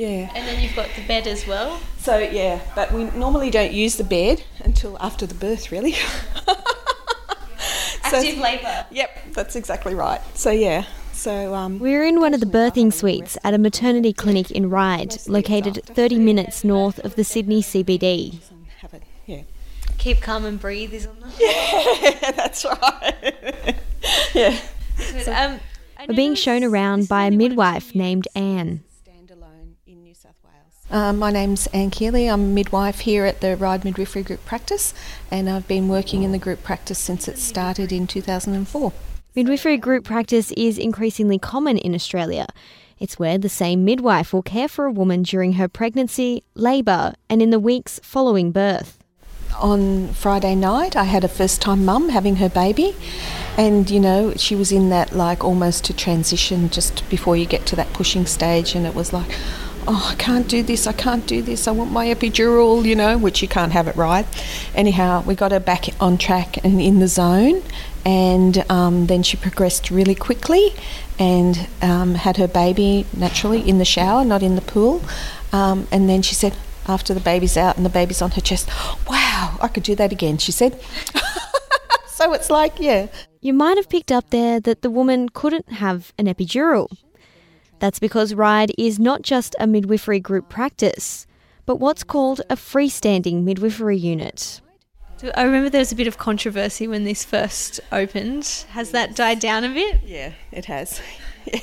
Yeah. And then you've got the bed as well. So yeah, but we normally don't use the bed until after the birth, really. So- Active labour. Yep, that's exactly right. So yeah, so um, We're in one of the birthing suites at a maternity clinic in Ryde, located 30 minutes north of the Sydney CBD. Yeah, Keep calm and breathe is on the. yeah, that's right. yeah. Good. Um, We're being shown around by a is only one of midwife named Anne. Standalone in New South Wales. Um, my name's Anne Keely. I'm a midwife here at the Ryde Midwifery Group Practice, and I've been working in the group practice since it started in 2004. Midwifery group practice is increasingly common in Australia. It's where the same midwife will care for a woman during her pregnancy, labour, and in the weeks following birth. on Friday night, I had a first time mum having her baby, and you know, she was in that like almost to transition just before you get to that pushing stage, and it was like, oh, I can't do this, I can't do this, I want my epidural, you know, which you can't have it right. Anyhow, we got her back on track and in the zone, and um, then she progressed really quickly and um, had her baby naturally in the shower, not in the pool. Um, and then she said, after the baby's out and the baby's on her chest, wow, I could do that again, she said. so it's like, yeah. You might have picked up there that the woman couldn't have an epidural. That's because Ryde is not just a midwifery group practice, but what's called a freestanding midwifery unit. I remember there was a bit of controversy when this first opened. Has that died down a bit? Yeah, it has.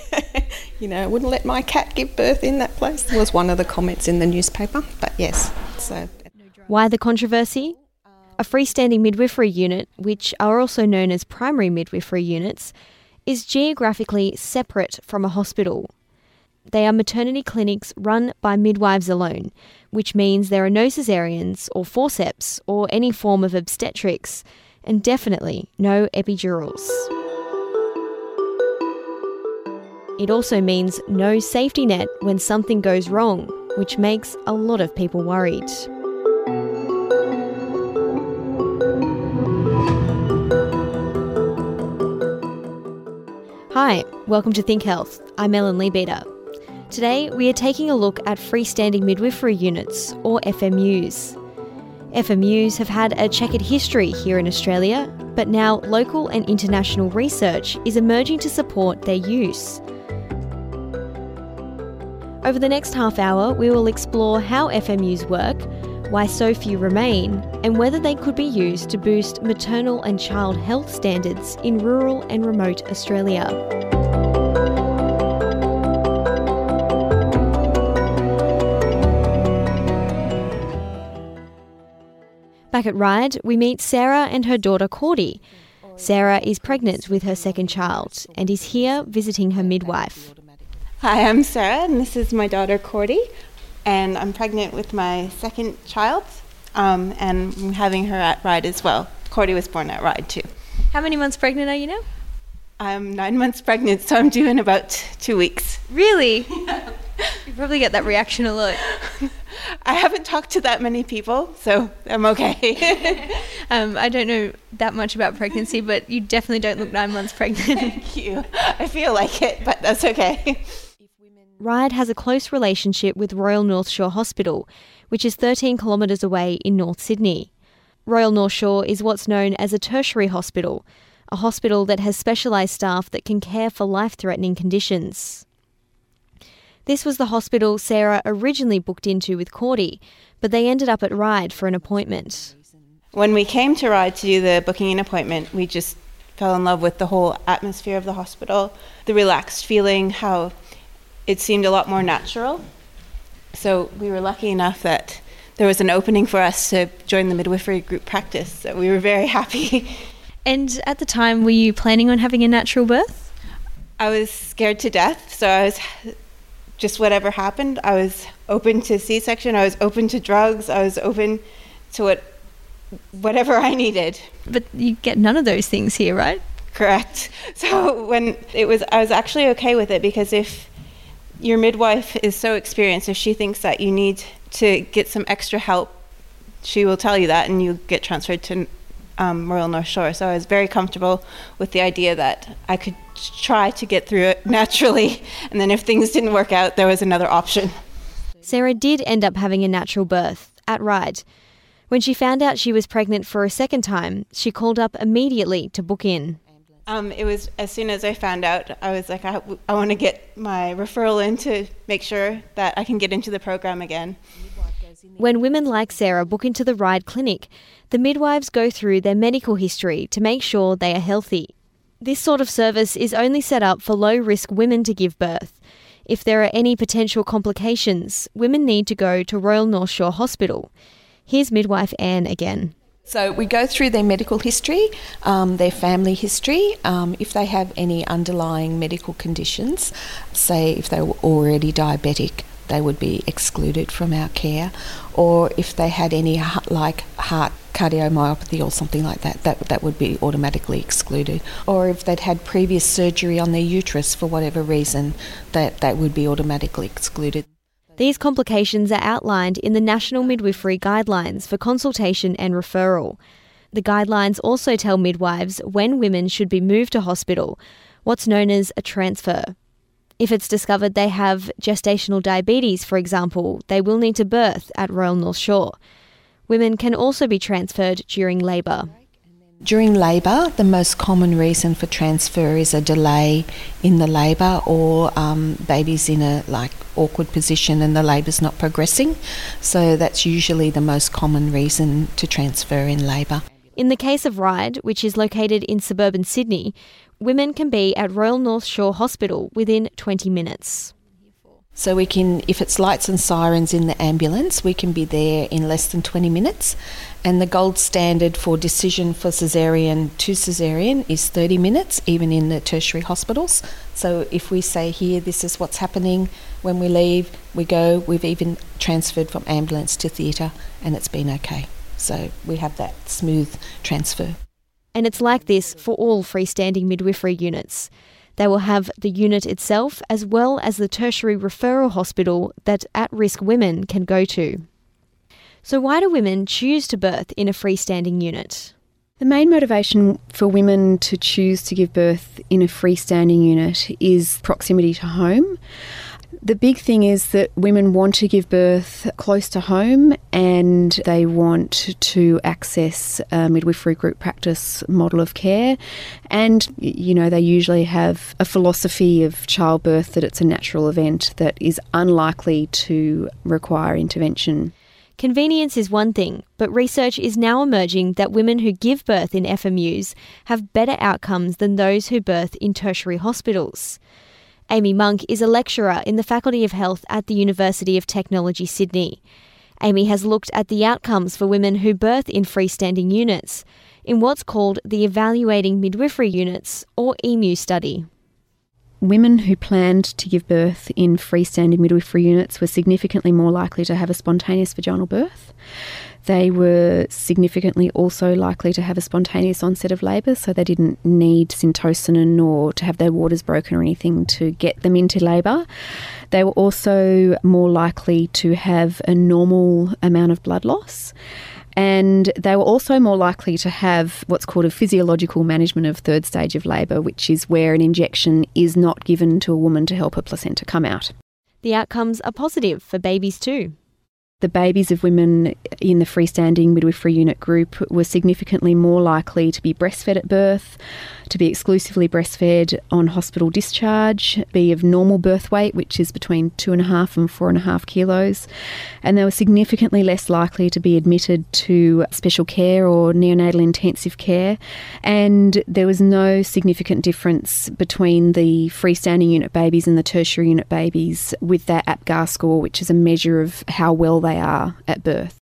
you know, I wouldn't let my cat give birth in that place, was one of the comments in the newspaper, but yes. So, Why the controversy? A freestanding midwifery unit, which are also known as primary midwifery units, is geographically separate from a hospital. They are maternity clinics run by midwives alone, which means there are no cesareans or forceps or any form of obstetrics, and definitely no epidurals. It also means no safety net when something goes wrong, which makes a lot of people worried. Hi, welcome to Think Health. I'm Ellen Leabeater. Today, we are taking a look at freestanding midwifery units, or FMUs. FMUs have had a checkered history here in Australia, but now local and international research is emerging to support their use. Over the next half hour, we will explore how FMUs work, why so few remain, and whether they could be used to boost maternal and child health standards in rural and remote Australia. Back at Ryde, we meet Sarah and her daughter Cordy. Sarah is pregnant with her second child and is here visiting her midwife. Hi, I'm Sarah, and this is my daughter Cordy, and I'm pregnant with my second child, um, and I'm having her at Ryde as well. Cordy was born at Ryde too. How many months pregnant are you now? I'm nine months pregnant, so I'm due in about two weeks. Really? you probably get that reaction a lot. I haven't talked to that many people, so I'm okay. Um, I don't know that much about pregnancy, but you definitely don't look nine months pregnant. Thank you. I feel like it, but that's okay. Ryde has a close relationship with Royal North Shore Hospital, which is 13 kilometres away in North Sydney. Royal North Shore is what's known as a tertiary hospital, a hospital that has specialised staff that can care for life threatening conditions. This was the hospital Sarah originally booked into with Cordy, but they ended up at Ryde for an appointment. When we came to Ryde to do the booking an appointment, we just fell in love with the whole atmosphere of the hospital, the relaxed feeling, how it seemed a lot more natural. So we were lucky enough that there was an opening for us to join the midwifery group practice. So we were very happy. And at the time, were you planning on having a natural birth? I was scared to death, so I was just whatever happened. I was open to C-section. I was open to drugs. I was open to what whatever I needed. But you get none of those things here, right? Correct. So when it was, I was actually okay with it because if your midwife is so experienced, if she thinks that you need to get some extra help, she will tell you that, and you get transferred to um, Royal North Shore. So I was very comfortable with the idea that I could try to get through it naturally, and then if things didn't work out, there was another option. Sarah did end up having a natural birth at Ryde. When she found out she was pregnant for a second time, she called up immediately to book in. Um, it was as soon as I found out, I was like, I, I want to get my referral in to make sure that I can get into the program again. When women like Sarah book into the Ryde Clinic, the midwives go through their medical history to make sure they are healthy. This sort of service is only set up for low risk women to give birth. If there are any potential complications, women need to go to Royal North Shore Hospital. Here's midwife Anne again. So we go through their medical history, um, their family history. Um, if they have any underlying medical conditions, say if they were already diabetic, they would be excluded from our care. Or if they had any like heart cardiomyopathy or something like that, that that would be automatically excluded. Or if they'd had previous surgery on their uterus for whatever reason, that that would be automatically excluded. These complications are outlined in the National Midwifery Guidelines for consultation and referral. The guidelines also tell midwives when women should be moved to hospital, what's known as a transfer. If it's discovered they have gestational diabetes, for example, they will need to birth at Royal North Shore. Women can also be transferred during labour. During labour, the most common reason for transfer is a delay in the labour or um, babies in a like awkward position and the labour's not progressing. So that's usually the most common reason to transfer in labour. In the case of Ryde, which is located in suburban Sydney, women can be at Royal North Shore Hospital within 20 minutes. So we can, if it's lights and sirens in the ambulance, we can be there in less than 20 minutes. And the gold standard for decision for caesarean to caesarean is 30 minutes, even in the tertiary hospitals. So if we say here, this is what's happening when we leave, we go, we've even transferred from ambulance to theatre, and it's been okay. So we have that smooth transfer. And it's like this for all freestanding midwifery units. They will have the unit itself as well as the tertiary referral hospital that at risk women can go to. So, why do women choose to birth in a freestanding unit? The main motivation for women to choose to give birth in a freestanding unit is proximity to home. The big thing is that women want to give birth close to home and they want to access a midwifery group practice model of care. And, you know, they usually have a philosophy of childbirth that it's a natural event that is unlikely to require intervention. Convenience is one thing, but research is now emerging that women who give birth in FMUs have better outcomes than those who birth in tertiary hospitals. Amy Monk is a lecturer in the Faculty of Health at the University of Technology, Sydney. Amy has looked at the outcomes for women who birth in freestanding units in what's called the Evaluating Midwifery Units, or EMU study. Women who planned to give birth in freestanding midwifery units were significantly more likely to have a spontaneous vaginal birth. They were significantly also likely to have a spontaneous onset of labour, so they didn't need syntocinon or to have their waters broken or anything to get them into labour. They were also more likely to have a normal amount of blood loss. And they were also more likely to have what's called a physiological management of third stage of labour, which is where an injection is not given to a woman to help a placenta come out. The outcomes are positive for babies too. The babies of women in the freestanding midwifery unit group were significantly more likely to be breastfed at birth, to be exclusively breastfed on hospital discharge, be of normal birth weight, which is between two and a half and four and a half kilos, and they were significantly less likely to be admitted to special care or neonatal intensive care. And there was no significant difference between the freestanding unit babies and the tertiary unit babies with their APGAR score, which is a measure of how well they are at birth.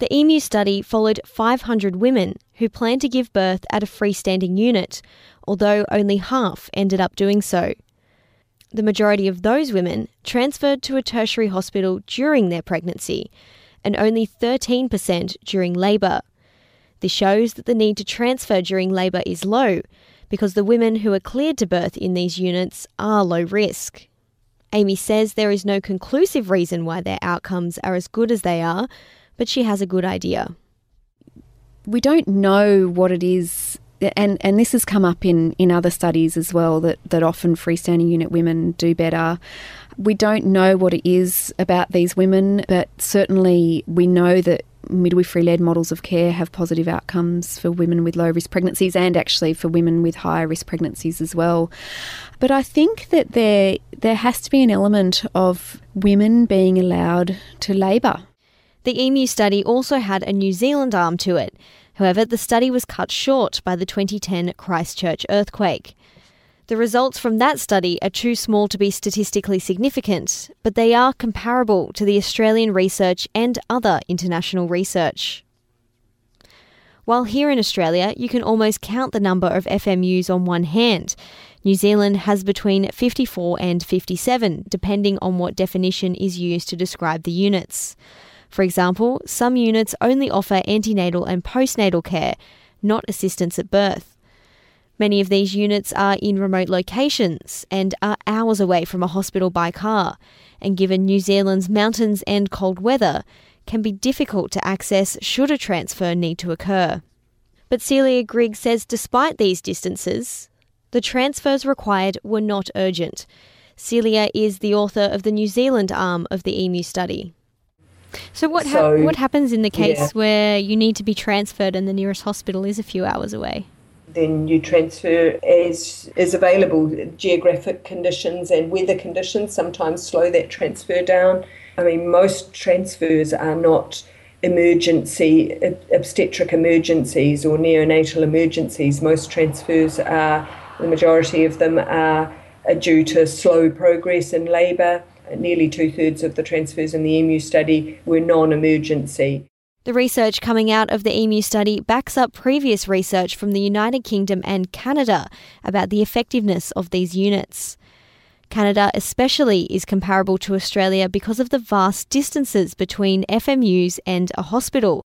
The EMU study followed 500 women who planned to give birth at a freestanding unit, although only half ended up doing so. The majority of those women transferred to a tertiary hospital during their pregnancy, and only 13% during labour. This shows that the need to transfer during labour is low, because the women who are cleared to birth in these units are low risk. Amy says there is no conclusive reason why their outcomes are as good as they are, but she has a good idea. We don't know what it is and and this has come up in, in other studies as well that, that often freestanding unit women do better We don't know what it is about these women, but certainly we know that midwifery led models of care have positive outcomes for women with low risk pregnancies and actually for women with higher risk pregnancies as well. But I think that there there has to be an element of women being allowed to labour. The EMU study also had a New Zealand arm to it. However, the study was cut short by the 2010 Christchurch earthquake. The results from that study are too small to be statistically significant, but they are comparable to the Australian research and other international research. While here in Australia, you can almost count the number of FMUs on one hand. New Zealand has between 54 and 57, depending on what definition is used to describe the units. For example, some units only offer antenatal and postnatal care, not assistance at birth. Many of these units are in remote locations and are hours away from a hospital by car, and given New Zealand's mountains and cold weather, can be difficult to access should a transfer need to occur. But Celia Grigg says despite these distances, the transfers required were not urgent. Celia is the author of the New Zealand arm of the EMU study. So what ha- So, what happens in the case yeah. where you need to be transferred and the nearest hospital is a few hours away? Then you transfer as is available. Geographic conditions and weather conditions sometimes slow that transfer down. I mean, most transfers are not emergency obstetric emergencies or neonatal emergencies. Most transfers are the majority of them are, are due to slow progress in labour. Nearly two thirds of the transfers in the EMU study were non-emergency. The research coming out of the EMU study backs up previous research from the United Kingdom and Canada about the effectiveness of these units. Canada, especially, is comparable to Australia because of the vast distances between FMUs and a hospital.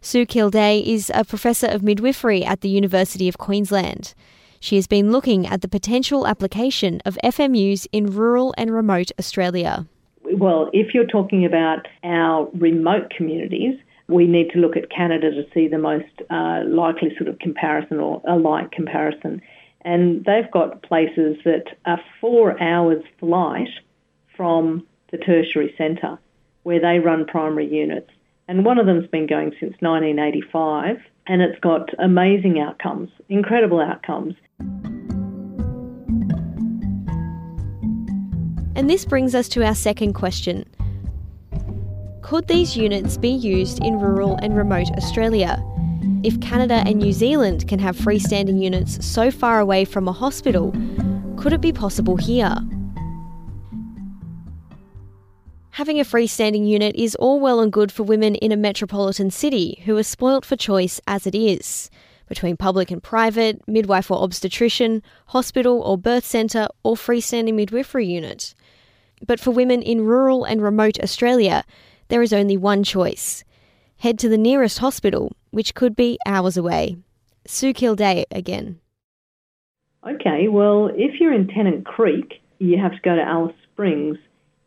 Sue Kildea is a professor of midwifery at the University of Queensland. She has been looking at the potential application of FMUs in rural and remote Australia. Well, if you're talking about our remote communities, we need to look at Canada to see the most uh, likely sort of comparison or a like comparison. And they've got places that are four hours flight from the tertiary centre where they run primary units. And one of them's been going since 1985 and it's got amazing outcomes, incredible outcomes. And this brings us to our second question. Could these units be used in rural and remote Australia? If Canada and New Zealand can have freestanding units so far away from a hospital, could it be possible here? Having a freestanding unit is all well and good for women in a metropolitan city who are spoilt for choice as it is. Between public and private, midwife or obstetrician, hospital or birth centre, or freestanding midwifery unit. But for women in rural and remote Australia, there is only one choice head to the nearest hospital, which could be hours away. Sue Kildea again. Okay, well, if you're in Tennant Creek, you have to go to Alice Springs,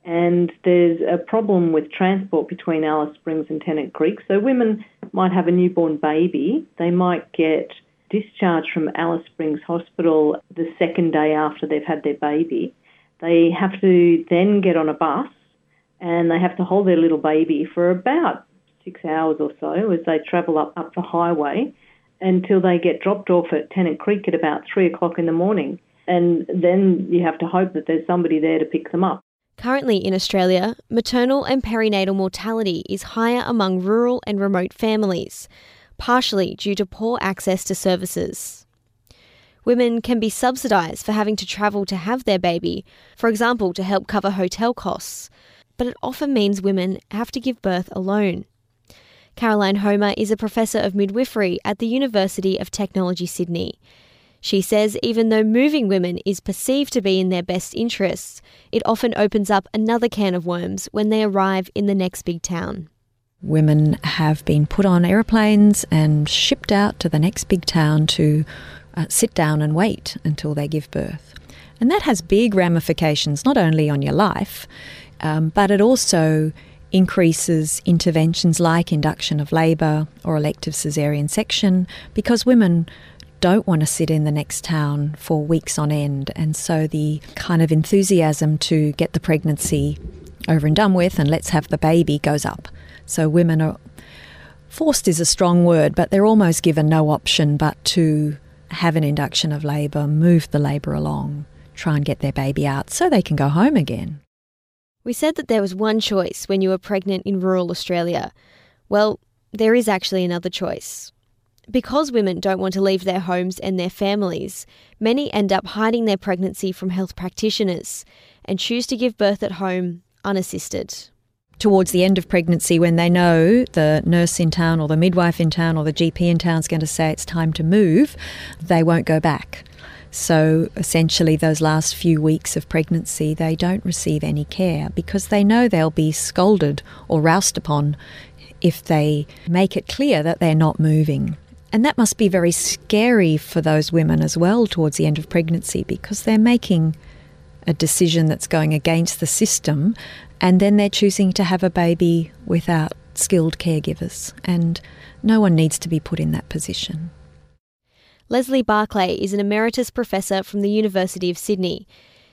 and there's a problem with transport between Alice Springs and Tennant Creek. So women might have a newborn baby, they might get discharged from Alice Springs Hospital the second day after they've had their baby. They have to then get on a bus and they have to hold their little baby for about six hours or so as they travel up, up the highway until they get dropped off at Tennant Creek at about three o'clock in the morning. And then you have to hope that there's somebody there to pick them up. Currently in Australia, maternal and perinatal mortality is higher among rural and remote families, partially due to poor access to services. Women can be subsidised for having to travel to have their baby, for example, to help cover hotel costs, but it often means women have to give birth alone. Caroline Homer is a professor of midwifery at the University of Technology Sydney. She says even though moving women is perceived to be in their best interests, it often opens up another can of worms when they arrive in the next big town. Women have been put on aeroplanes and shipped out to the next big town to uh, sit down and wait until they give birth. And that has big ramifications not only on your life, um, but it also increases interventions like induction of labour or elective caesarean section because women don't want to sit in the next town for weeks on end. And so the kind of enthusiasm to get the pregnancy over and done with and let's have the baby goes up. So women are forced is a strong word, but they're almost given no option but to have an induction of labour, move the labour along, try and get their baby out so they can go home again. We said that there was one choice when you were pregnant in rural Australia. Well, there is actually another choice. Because women don't want to leave their homes and their families, many end up hiding their pregnancy from health practitioners and choose to give birth at home unassisted. Towards the end of pregnancy, when they know the nurse in town or the midwife in town or the GP in town is going to say it's time to move, they won't go back. So essentially, those last few weeks of pregnancy, they don't receive any care because they know they'll be scolded or roused upon if they make it clear that they're not moving. And that must be very scary for those women as well towards the end of pregnancy because they're making a decision that's going against the system and then they're choosing to have a baby without skilled caregivers. And no one needs to be put in that position. Lesley Barclay is an emeritus professor from the University of Sydney.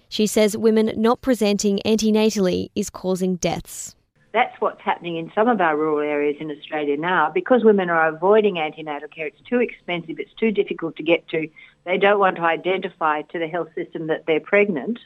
She says women not presenting antenatally is causing deaths. That's what's happening in some of our rural areas in Australia now. Because women are avoiding antenatal care, it's too expensive, it's too difficult to get to. They don't want to identify to the health system that they're pregnant.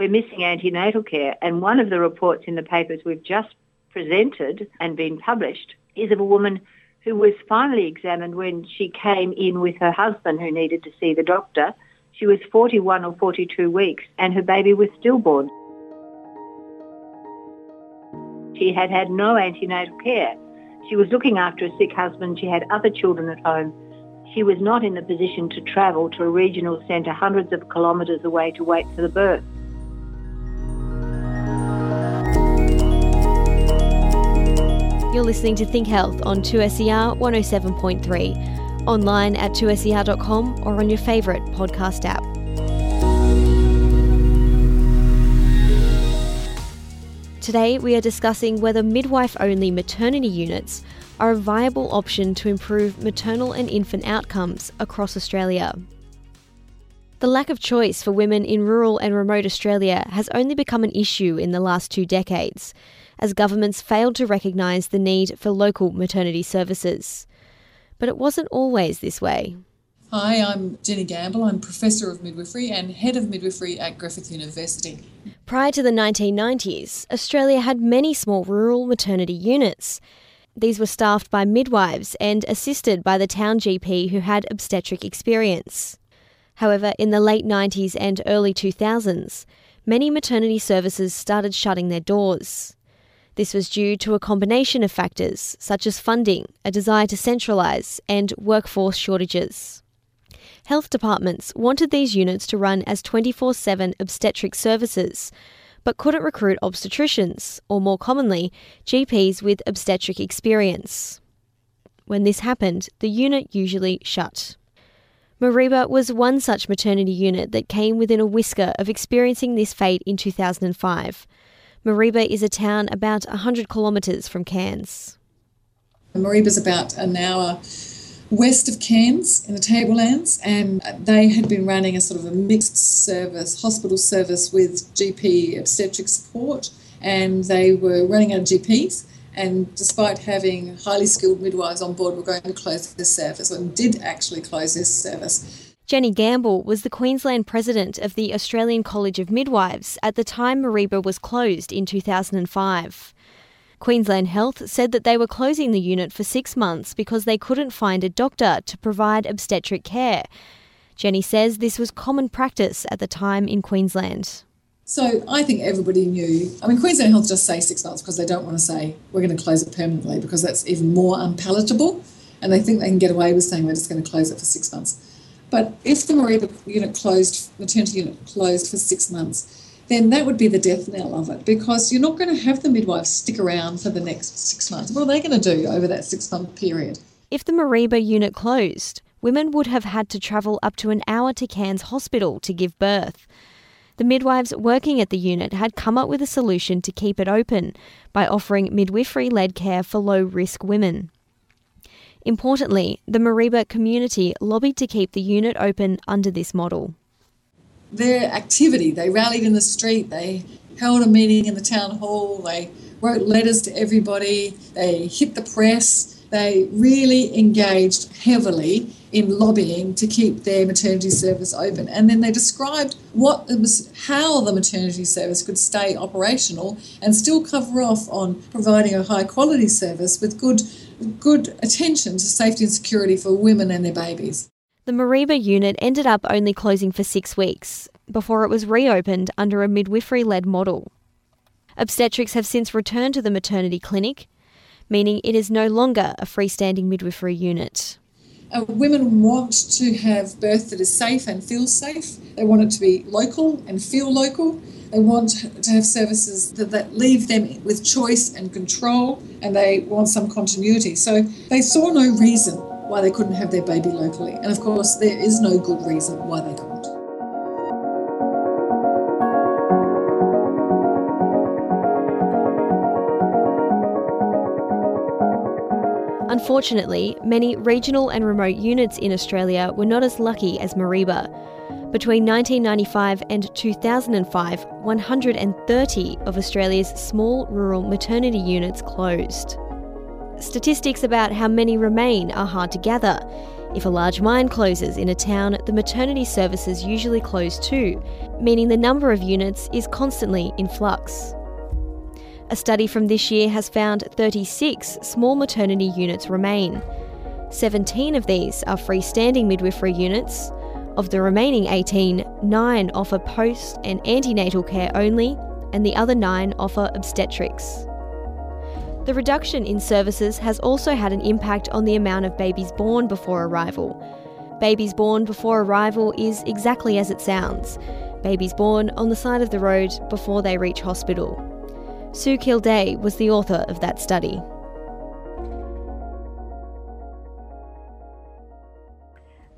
We're missing antenatal care. And one of the reports in the papers we've just presented and been published is of a woman who was finally examined when she came in with her husband who needed to see the doctor. She was 41 or 42 weeks and her baby was stillborn. She had had no antenatal care. She was looking after a sick husband. She had other children at home. She was not in the position to travel to a regional centre hundreds of kilometres away to wait for the birth. Listening to Think Health on 2SER 107.3, online at 2ser.com or on your favourite podcast app. Today, we are discussing whether midwife only maternity units are a viable option to improve maternal and infant outcomes across Australia. The lack of choice for women in rural and remote Australia has only become an issue in the last two decades as governments failed to recognise the need for local maternity services. But it wasn't always this way. Hi, I'm Jenny Gamble. I'm Professor of Midwifery and Head of Midwifery at Griffith University. Prior to the 1990s, Australia had many small rural maternity units. These were staffed by midwives and assisted by the town GP who had obstetric experience. However, in the late 90s and early 2000s, many maternity services started shutting their doors. This was due to a combination of factors, such as funding, a desire to centralise, and workforce shortages. Health departments wanted these units to run as 24 7 obstetric services, but couldn't recruit obstetricians, or more commonly, GPs with obstetric experience. When this happened, the unit usually shut. Mareeba was one such maternity unit that came within a whisker of experiencing this fate in 2005. Mareeba is a town about 100 kilometres from Cairns. Mareeba's about an hour west of Cairns in the Tablelands, and they had been running a sort of a mixed service, hospital service with GP obstetric support, and they were running out of GPs. And despite having highly skilled midwives on board, were going to close this service and did actually close this service. Jenny Gamble was the Queensland president of the Australian College of Midwives at the time Mareeba was closed in 2005. Queensland Health said that they were closing the unit for six months because they couldn't find a doctor to provide obstetric care. Jenny says this was common practice at the time in Queensland. So I think everybody knew. I mean, Queensland Health just say six months because they don't want to say we're going to close it permanently because that's even more unpalatable. And they think they can get away with saying we're just going to close it for six months. But if the Mareeba unit closed, maternity unit closed for six months, then that would be the death knell of it because you're not going to have the midwives stick around for the next six months. What are they going to do over that six month period? If the Mareeba unit closed, women would have had to travel up to an hour to Cairns Hospital to give birth. The midwives working at the unit had come up with a solution to keep it open by offering midwifery led care for low risk women. Importantly, the Mareeba community lobbied to keep the unit open under this model. Their activity, they rallied in the street, they held a meeting in the town hall, they wrote letters to everybody, they hit the press, they really engaged heavily in lobbying to keep their maternity service open. And then they described what was, how the maternity service could stay operational and still cover off on providing a high quality service with good, good attention to safety and security for women and their babies. The Mareeba unit ended up only closing for six weeks before it was reopened under a midwifery led model. Obstetrics have since returned to the maternity clinic, meaning it is no longer a freestanding midwifery unit. Uh, women want to have birth that is safe and feels safe. They want it to be local and feel local. They want to have services that, that leave them with choice and control, and they want some continuity. So they saw no reason why they couldn't have their baby locally. And of course, there is no good reason why they couldn't. Unfortunately, many regional and remote units in Australia were not as lucky as Mareeba. Between 1995 and 2005, 130 of Australia's small rural maternity units closed. Statistics about how many remain are hard to gather. If a large mine closes in a town, the maternity services usually close too, meaning the number of units is constantly in flux. A study from this year has found 36 small maternity units remain. 17 of these are freestanding midwifery units. Of the remaining 18, 9 offer post and antenatal care only, and the other 9 offer obstetrics. The reduction in services has also had an impact on the amount of babies born before arrival. Babies born before arrival is exactly as it sounds babies born on the side of the road before they reach hospital. Sue Kildea was the author of that study.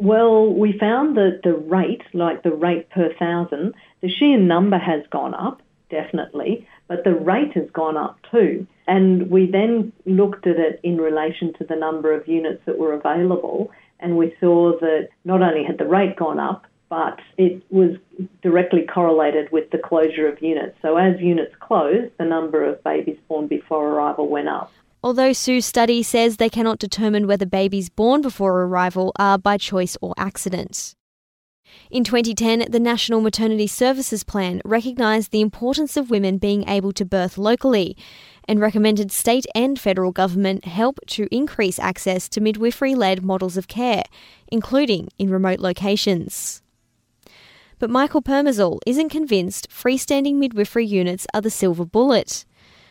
Well, we found that the rate, like the rate per thousand, the sheer number has gone up, definitely, but the rate has gone up too. And we then looked at it in relation to the number of units that were available, and we saw that not only had the rate gone up, but it was directly correlated with the closure of units. So as units closed, the number of babies born before arrival went up. Although Sue's study says they cannot determine whether babies born before arrival are by choice or accident. In 2010, the National Maternity Services Plan recognised the importance of women being able to birth locally and recommended state and federal government help to increase access to midwifery led models of care, including in remote locations. But Michael Permezel isn't convinced freestanding midwifery units are the silver bullet.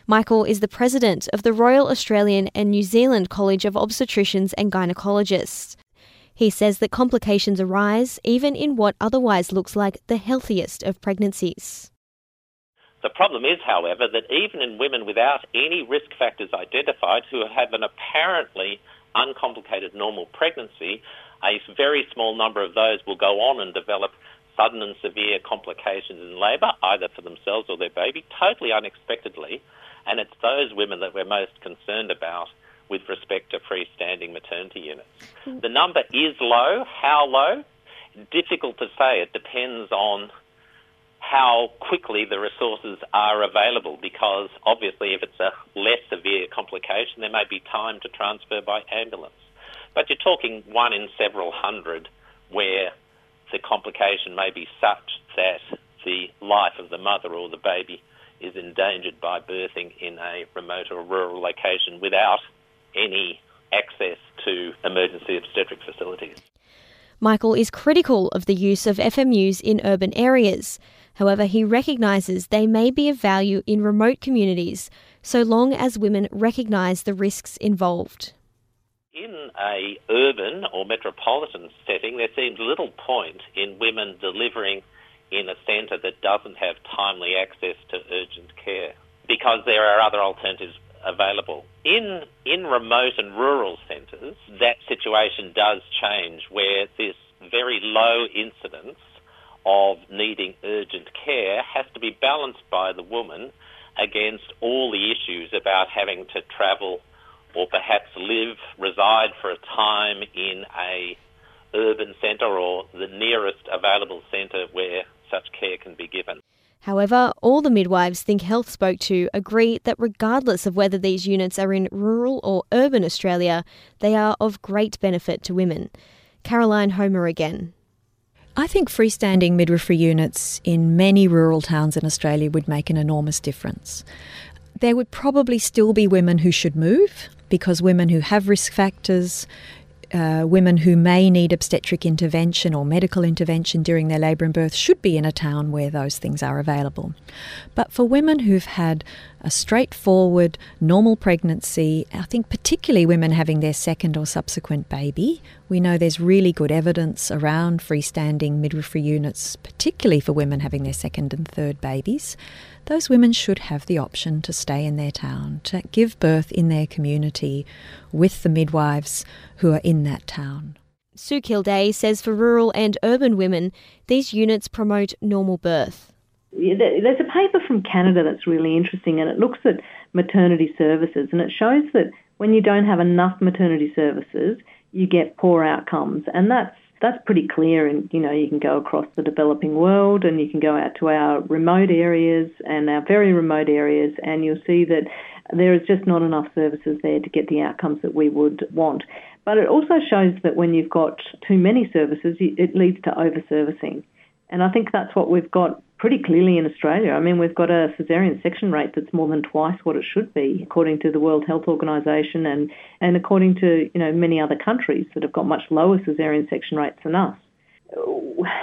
Michael is the president of the Royal Australian and New Zealand College of Obstetricians and Gynecologists. He says that complications arise even in what otherwise looks like the healthiest of pregnancies. The problem is, however, that even in women without any risk factors identified who have an apparently uncomplicated normal pregnancy, a very small number of those will go on and develop sudden and severe complications in labour, either for themselves or their baby, totally unexpectedly. And it's those women that we're most concerned about with respect to freestanding maternity units. The number is low. How low? Difficult to say. It depends on how quickly the resources are available because obviously if it's a less severe complication there may be time to transfer by ambulance. But you're talking one in several hundred where the complication may be such that the life of the mother or the baby is endangered by birthing in a remote or rural location without any access to emergency obstetric facilities. Michael is critical of the use of FMUs in urban areas. However, he recognises they may be of value in remote communities so long as women recognise the risks involved in a urban or metropolitan setting, there seems little point in women delivering in a centre that doesn't have timely access to urgent care because there are other alternatives available. In in remote and rural centres, that situation does change where this very low incidence of needing urgent care has to be balanced by the woman against all the issues about having to travel or perhaps live, reside for a time in a urban centre or the nearest available centre where such care can be given. However, all the midwives Think Health spoke to agree that regardless of whether these units are in rural or urban Australia, they are of great benefit to women. Caroline Homer again. I think freestanding midwifery units in many rural towns in Australia would make an enormous difference. There would probably still be women who should move because women who have risk factors, uh, women who may need obstetric intervention or medical intervention during their labour and birth should be in a town where those things are available. But for women who've had a straightforward, normal pregnancy, I think particularly women having their second or subsequent baby, we know there's really good evidence around freestanding midwifery units, particularly for women having their second and third babies those women should have the option to stay in their town, to give birth in their community with the midwives who are in that town. Sue Kildea says for rural and urban women, these units promote normal birth. There's a paper from Canada that's really interesting and it looks at maternity services and it shows that when you don't have enough maternity services, you get poor outcomes. And that's that's pretty clear. And, you know, you can go across the developing world and you can go out to our remote areas and our very remote areas, and you'll see that there is just not enough services there to get the outcomes that we would want. But it also shows that when you've got too many services, it leads to over servicing. And I think that's what we've got pretty clearly in Australia. I mean, we've got a caesarean section rate that's more than twice what it should be, according to the World Health Organization and, and according to you know many other countries that have got much lower caesarean section rates than us.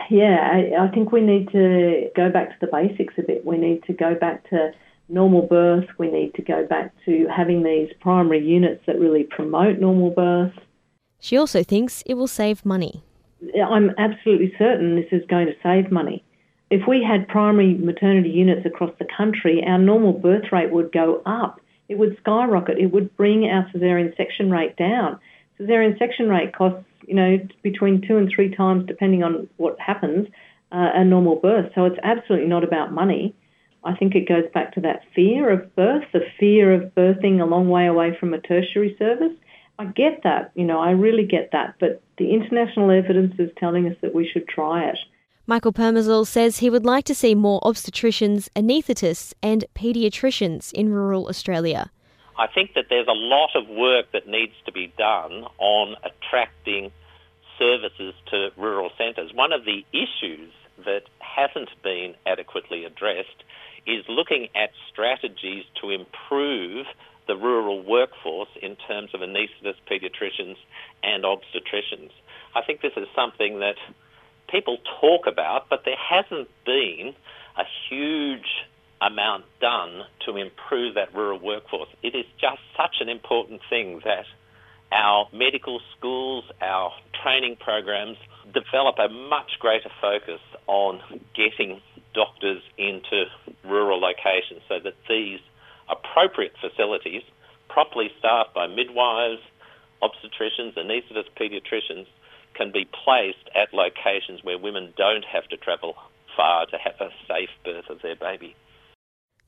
Yeah, I, I think we need to go back to the basics a bit. We need to go back to normal birth. We need to go back to having these primary units that really promote normal birth. She also thinks it will save money. I'm absolutely certain this is going to save money if we had primary maternity units across the country, our normal birth rate would go up. It would skyrocket. It would bring our caesarean section rate down. Caesarean section rate costs, you know, between two and three times, depending on what happens, uh, a normal birth. So it's absolutely not about money. I think it goes back to that fear of birth, the fear of birthing a long way away from a tertiary service. I get that, you know, I really get that, but the international evidence is telling us that we should try it. Michael Permezel says he would like to see more obstetricians, anaesthetists, and paediatricians in rural Australia. I think that there's a lot of work that needs to be done on attracting services to rural centres. One of the issues that hasn't been adequately addressed is looking at strategies to improve the rural workforce in terms of anaesthetists, paediatricians, and obstetricians. I think this is something that people talk about, but there hasn't been a huge amount done to improve that rural workforce. It is just such an important thing that our medical schools, our training programs develop a much greater focus on getting doctors into rural locations so that these appropriate facilities, properly staffed by midwives, obstetricians, anaesthetists, paediatricians, can be placed at locations where women don't have to travel far to have a safe birth of their baby.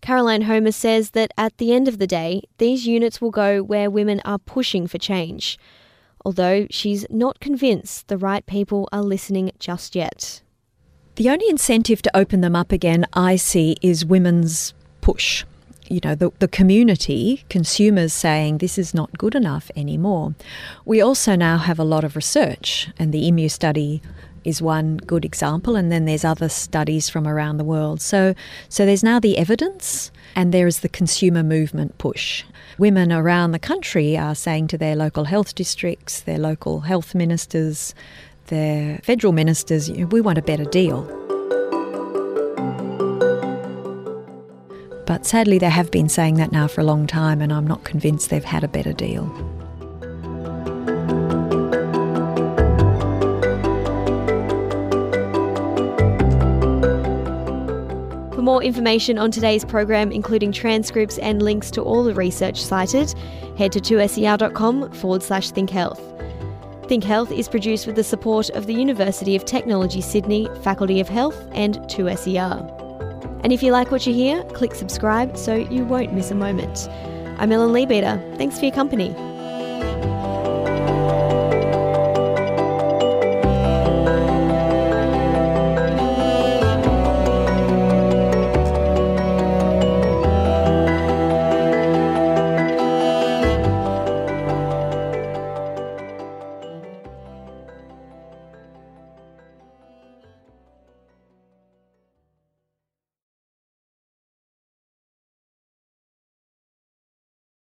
Caroline Homer says that at the end of the day, these units will go where women are pushing for change, although she's not convinced the right people are listening just yet. The only incentive to open them up again I see is women's push you know, the, the community, consumers saying this is not good enough anymore. We also now have a lot of research, and the EMU study is one good example, and then there's other studies from around the world. So, so there's now the evidence, and there is the consumer movement push. Women around the country are saying to their local health districts, their local health ministers, their federal ministers, we want a better deal. But sadly, they have been saying that now for a long time, and I'm not convinced they've had a better deal. For more information on today's program, including transcripts and links to all the research cited, head to 2ser.com forward slash think health. Think Health is produced with the support of the University of Technology Sydney, Faculty of Health, and 2SER. And if you like what you hear, click subscribe so you won't miss a moment. I'm Ellen Leabeater. Thanks for your company.